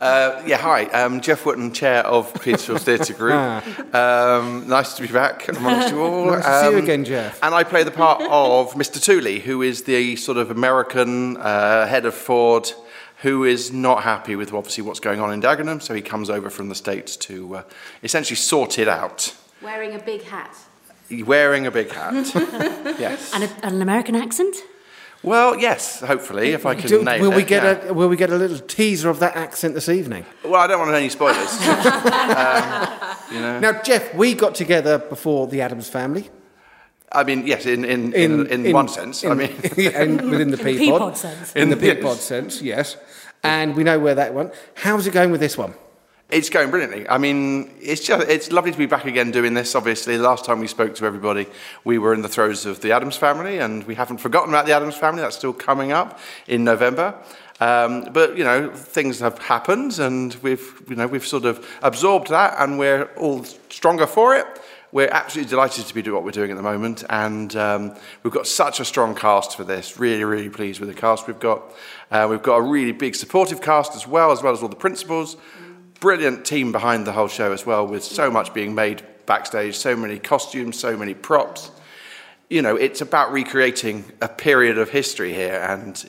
Uh, yeah, hi. I'm Jeff Whitten, Chair of Petersfield Theatre Group. Um, nice to be back amongst you all. Nice to see you Um, again, Jeff. And I play the part of Mr. Tooley, who is the sort of American uh, head of Ford, who is not happy with obviously what's going on in Dagenham. So he comes over from the States to uh, essentially sort it out. Wearing a big hat. Wearing a big hat. yes. And, a, and an American accent? Well, yes, hopefully, if I can Do- nail will it. we get yeah. a will we get a little teaser of that accent this evening? Well, I don't want any spoilers. um, you know. Now, Jeff, we got together before the Addams family. I mean, yes, in in, in, in, one sense. I mean, in- within the In the P pod. Peapod sense. In the Yes. P pod sense, yes. And we know where that went. How's it going with this one? It's going brilliantly. I mean, it's just it's lovely to be back again doing this. Obviously, last time we spoke to everybody, we were in the throes of the Addams family, and we haven't forgotten about the Addams family. That's still coming up in November. Um, but you know, things have happened, and we've you know we've sort of absorbed that, and we're all stronger for it. We're absolutely delighted to be doing what we're doing at the moment, and um, we've got such a strong cast for this. Really, really pleased with the cast we've got. Uh, we've got a really big supportive cast as well, as well as all the principals brilliant team behind the whole show as well, with so much being made backstage, so many costumes, so many props. You know, it's about recreating a period of history here, and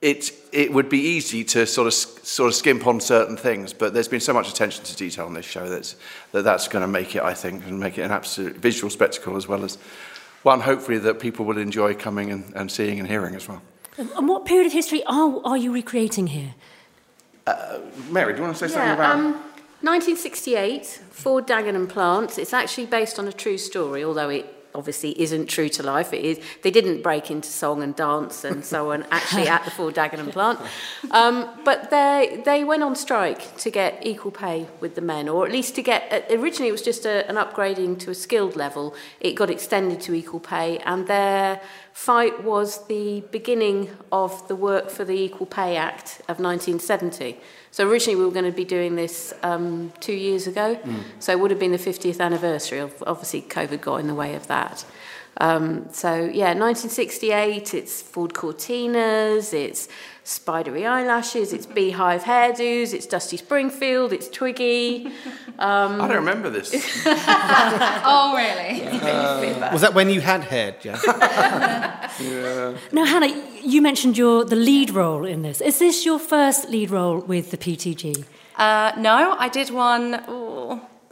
it it would be easy to sort of sort of skimp on certain things, but there's been so much attention to detail on this show that's that that's going to make it, I think, and make it an absolute visual spectacle as well as one hopefully that people will enjoy coming and, and seeing and hearing as well. And what period of history are, are you recreating here? Uh, Mary, do you want to say something Yeah, about? um, 1968, Ford Dagenham plant. It's actually based on a true story, although it obviously isn't true to life. It is. They didn't break into song and dance and so on actually at the Ford Dagenham plant, um, but they they went on strike to get equal pay with the men, or at least to get. uh, Originally, it was just a, an upgrading to a skilled level. It got extended to equal pay, and their fight was the beginning of the work for the Equal Pay Act of 1970. So originally we were going to be doing this um, two years ago, Mm. so it would have been the 50th anniversary. Of, obviously, COVID got in the way of that. Um, so yeah, 1968. It's Ford Cortinas. It's spidery eyelashes. It's beehive hairdos. It's Dusty Springfield. It's Twiggy. Um, I don't remember this. oh, really? Was that when you had hair, Jeff? yeah. Now, Hannah, you mentioned you're the lead role in this. Is this your first lead role with the PTG? Uh, no, I did one ooh,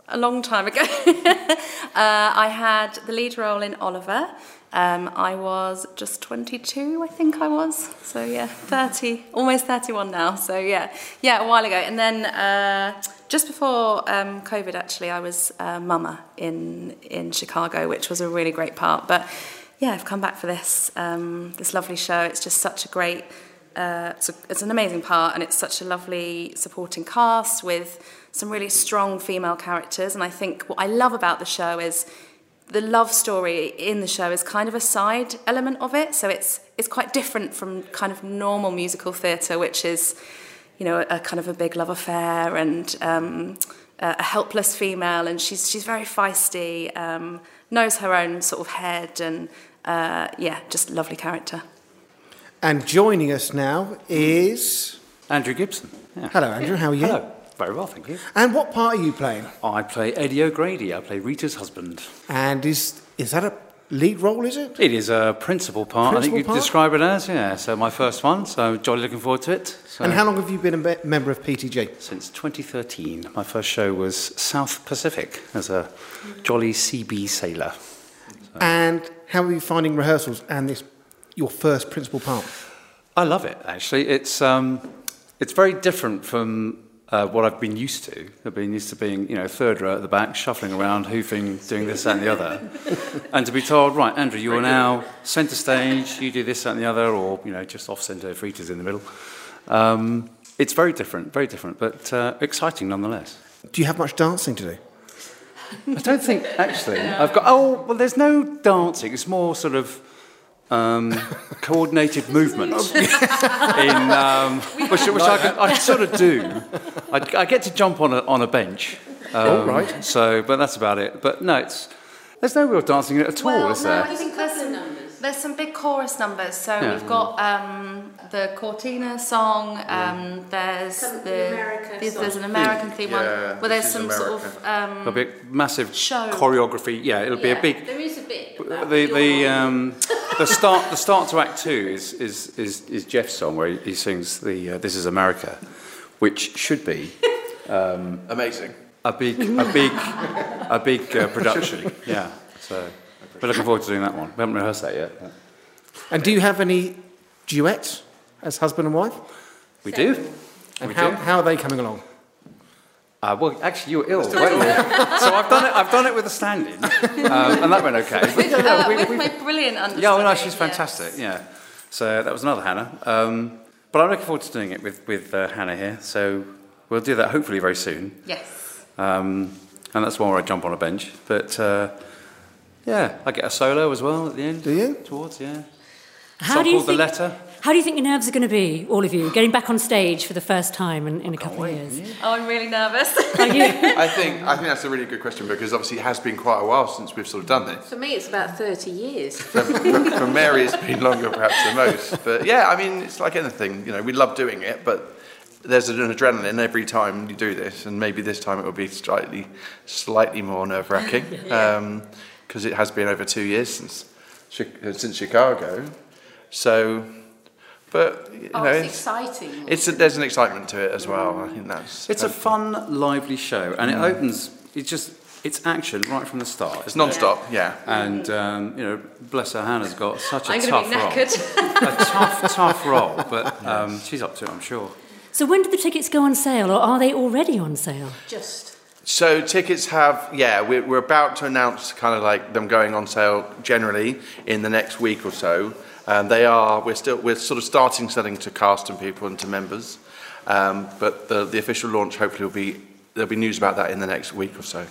a long time ago. uh, I had the lead role in Oliver. Um, I was just 22, I think I was. So yeah, 30, almost 31 now. So yeah, yeah, a while ago. And then uh, just before um, COVID, actually, I was uh, Mama in in Chicago, which was a really great part. But yeah, I've come back for this um, this lovely show. It's just such a great. Uh, it's, a, it's an amazing part, and it's such a lovely supporting cast with some really strong female characters. And I think what I love about the show is the love story in the show is kind of a side element of it. So it's it's quite different from kind of normal musical theatre, which is, you know, a, kind of a big love affair and um, a a helpless female, and she's she's very feisty, um, knows her own sort of head, and uh, yeah, just lovely character. And joining us now is Andrew Gibson. Yeah. Hello, Andrew. How are you? Hello. Very well, thank you. And what part are you playing? I play Eddie O'Grady. I play Rita's husband. And is is that a lead role? Is it? It is a principal part. I Principal think you part? describe it as. Yeah. So my first one. So jolly looking forward to it. So And how long have you been a me- member of PTG? Since 2013. My first show was South Pacific as a jolly CB sailor. And how are you finding rehearsals and this your first principal part? I love it. Actually, it's um, it's very different from uh, what I've been used to. I've been used to being, you know, third row at the back, shuffling around, hoofing, doing this, that, and the other. and to be told, right, Andrew, you are now centre stage, you do this, that, and the other, or, you know, just off centre, Fritas in the middle. Um, it's very different, very different, but uh, exciting nonetheless. Do you have much dancing to do? I don't think, actually. I've got, oh, well, there's no dancing. It's more sort of um, coordinated movement in, um, which, which I, can, I can sort of do. I, I get to jump on a, on a bench. Um, Oh, right. So, but that's about it. But no, it's, there's no real dancing in it at all, well, is no, there? I think there's some, big chorus numbers. So Yeah. we've got um, the Cortina song. Um, there's Some the America there's, song. there's an American theme one. Yeah, Well, there's this is some sort of um, There'll be a massive show. choreography. Yeah, it'll be a big. There is a bit. The the um, the start the start to Act Two is is is, is Jeff's song where he, he sings the uh, "This Is America," which should be um, amazing. A big a big a big uh, production. Yeah. So we're looking forward to doing that one. We haven't rehearsed that yet. but And do you have any duets as husband and wife? We do. And We how, do. how are they coming along? Uh, well, actually, you were ill. weren't you? so I've done it. I've done it with a stand-in, um, and that went okay. But, with, no, no, uh, we- with we- my brilliant understudy. Yeah, well, no, she's yes. fantastic. Yeah. So that was another Hannah. Um, but I'm looking forward to doing it with, with uh, Hannah here. So we'll do that hopefully very soon. Yes. Um, and that's one where I jump on a bench. But uh, yeah, I get a solo as well at the end. Do you? Towards, yeah. How Song do you called The think- Letter. How do you think your nerves are going to be, all of you, getting back on stage for the first time in, in a couple of years? Oh, I'm really nervous. Are you? I think I think that's a really good question because obviously it has been quite a while since we've sort of done this. For me, it's about 30 years. For, for Mary, it's been longer perhaps than most. But yeah, I mean, it's like anything. You know, we love doing it, but there's an adrenaline every time you do this, and maybe this time it will be slightly, slightly more nerve wracking um, because it has been over two years since since Chicago. So, but you Oh, know, it's exciting. It's a, there's an excitement to it as well. I think that's It's a fun, lively show, and it opens. It's just it's action right from the start. It's isn't non-stop, yeah. And um, you know, bless her, Hannah's got such a I'm gonna tough be role. knackered. a tough, tough role, but um, she's up to it, I'm sure. So when do the tickets go on sale, or are they already on sale? Just. So tickets have, yeah, we're, we're about to announce kind of like them going on sale generally in the next week or so. Um, they are, we're still, we're sort of starting selling to cast and people and to members. Um, but the, the official launch hopefully will be, there'll be news about that in the next week or so.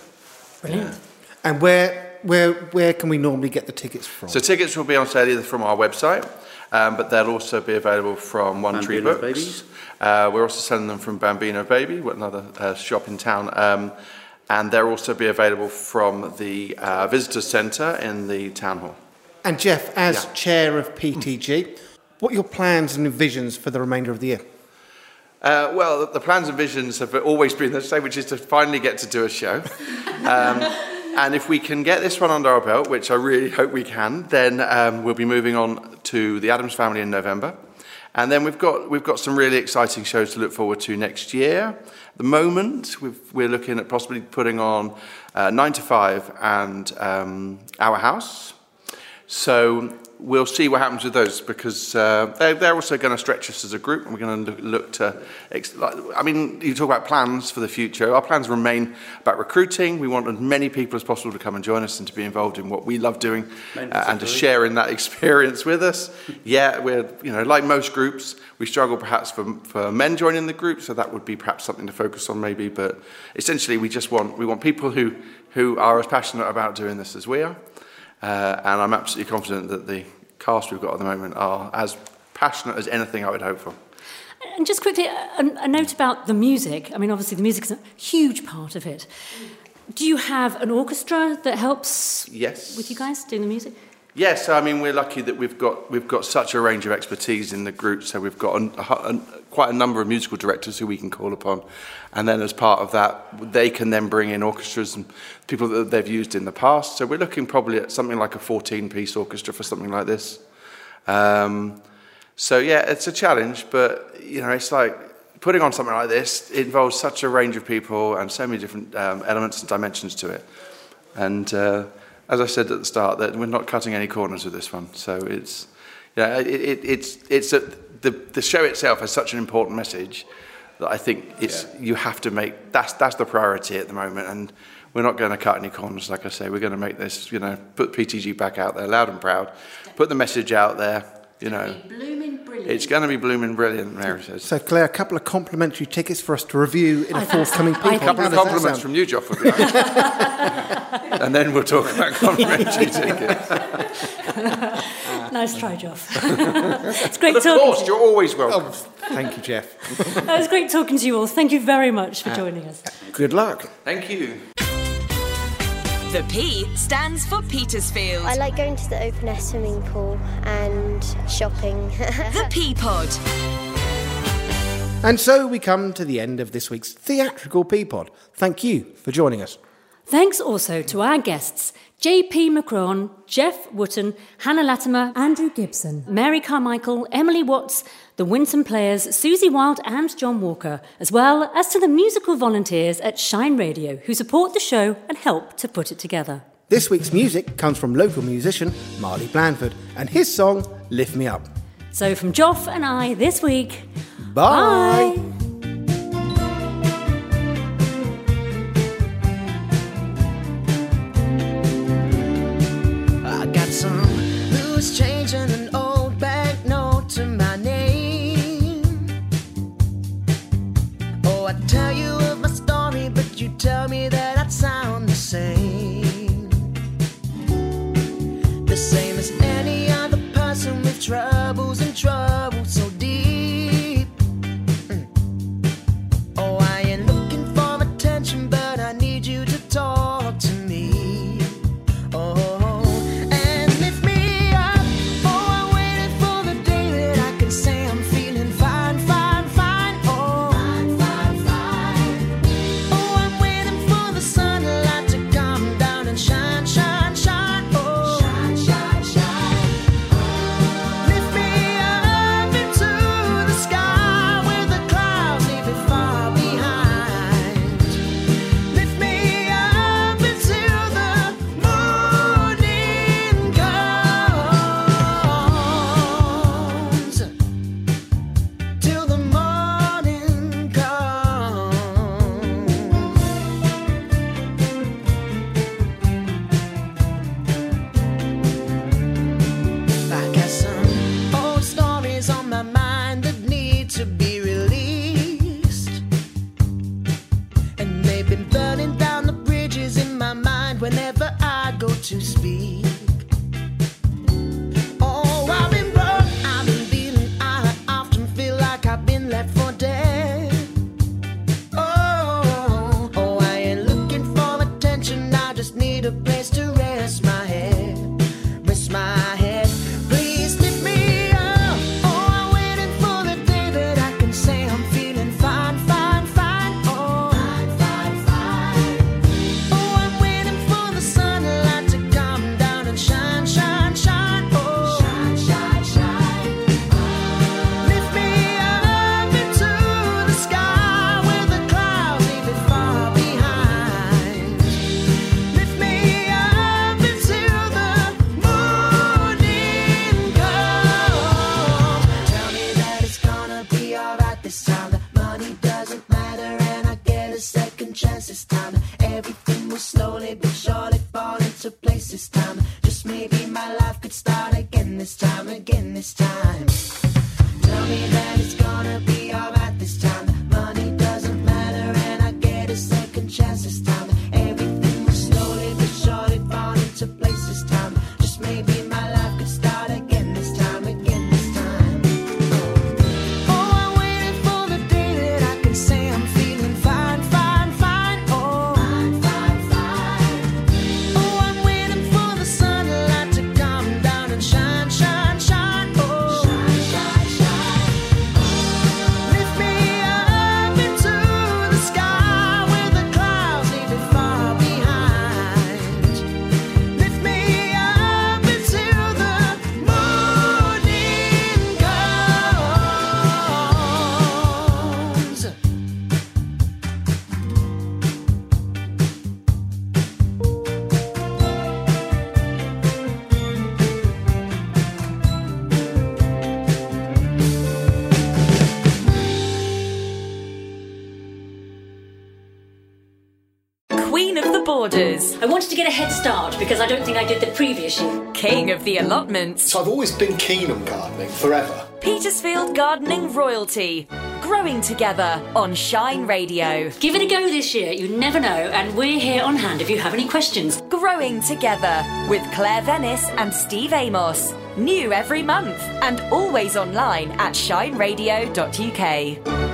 Brilliant. And where, where, where can we normally get the tickets from? So tickets will be on sale either from our website, um, but they'll also be available from One Tree Bambino Books. Uh, we're also selling them from Bambino Baby, another uh, shop in town. Um, and they'll also be available from the uh, visitor centre in the town hall. And Jeff, as Yeah. chair of PTG, what are your plans and visions for the remainder of the year? Uh, well, the- the plans and visions have always been the same, which is to finally get to do a show. Um, and if we can get this one under our belt, which I really hope we can, then um, we'll be moving on to the Addams Family in November. And then we've got, we've got some really exciting shows to look forward to next year. At the moment, we've, we're looking at possibly putting on uh, 9 to 5 and um, Our House. So we'll see what happens with those because uh, they're, they're also going to stretch us as a group and we're going to look, to. Ex- like, I mean, you talk about plans for the future. Our plans remain about recruiting. We want as many people as possible to come and join us and to be involved in what we love doing uh, and to share in that experience with us. Yeah, we're, you know, like most groups, we struggle perhaps for, for men joining the group, so that would be perhaps something to focus on maybe. But essentially, we just want, we want people who, who are as passionate about doing this as we are. Uh, and I'm absolutely confident that the cast we've got at the moment are as passionate as anything I would hope for. And just quickly, a, a note about the music. I mean, obviously, the music is a huge part of it. Do you have an orchestra that helps Yes. with you guys doing the music? Yes, I mean we're lucky that we've got we've got such a range of expertise in the group. So we've got a, a, quite a number of musical directors who we can call upon, and then as part of that, they can then bring in orchestras and people that they've used in the past. So we're looking probably at something like a 14-piece orchestra for something like this. Um, so yeah, it's a challenge, but you know it's like putting on something like this involves such a range of people and so many different um, elements and dimensions to it. And uh, as I said at the start, that we're not cutting any corners with this one. So it's, yeah, it, it, it's, it's a, the, the show itself has such an important message that I think it's you have to make that's that's the priority at the moment, and we're not going to cut any corners. Like I say, we're going to make this, you know, put PTG back out there, loud and proud, put the message out there. You know, Blooming brilliant. it's going to be blooming brilliant. Mary says. So, Claire, a couple of complimentary tickets for us to review in a forthcoming people. A couple of How does that compliments from you, Joff, would be nice. and then we'll talk about complimentary tickets. nice try, Geoff. it's great But of talking. course, to you. you're always welcome. Thank you, Jeff. It was great talking to you all. Thank you very much for Uh, joining us. Good luck. Thank you. The P stands for Petersfield. I like going to the open air swimming pool and shopping. the P Pod. And so we come to the end of this week's theatrical P pod. Thank you for joining us. Thanks also to our guests JP Macron, Jeff Wooten, Hannah Latimer, Andrew Gibson, Mary Carmichael, Emily Watts, the Winton Players, Susie Wild, and John Walker, as well as to the musical volunteers at Shine Radio who support the show and help to put it together. This week's music comes from local musician Marley Blandford and his song Lift Me Up. So from Joff and I this week, Bye. bye. Tell you surely fall into place this time. Just maybe my life could start again this time, again this time. Tell me that it's gonna be alright this time. I wanted to get a head start because I don't think I did the previous year. King of the allotments. So I've always been keen on gardening, forever. Petersfield Gardening Royalty. Growing together on Shine Radio. Give it a go this year, you never know, and we're here on hand if you have any questions. Growing Together with Claire Vennis and Steve Amos. New every month and always online at shineradio.uk.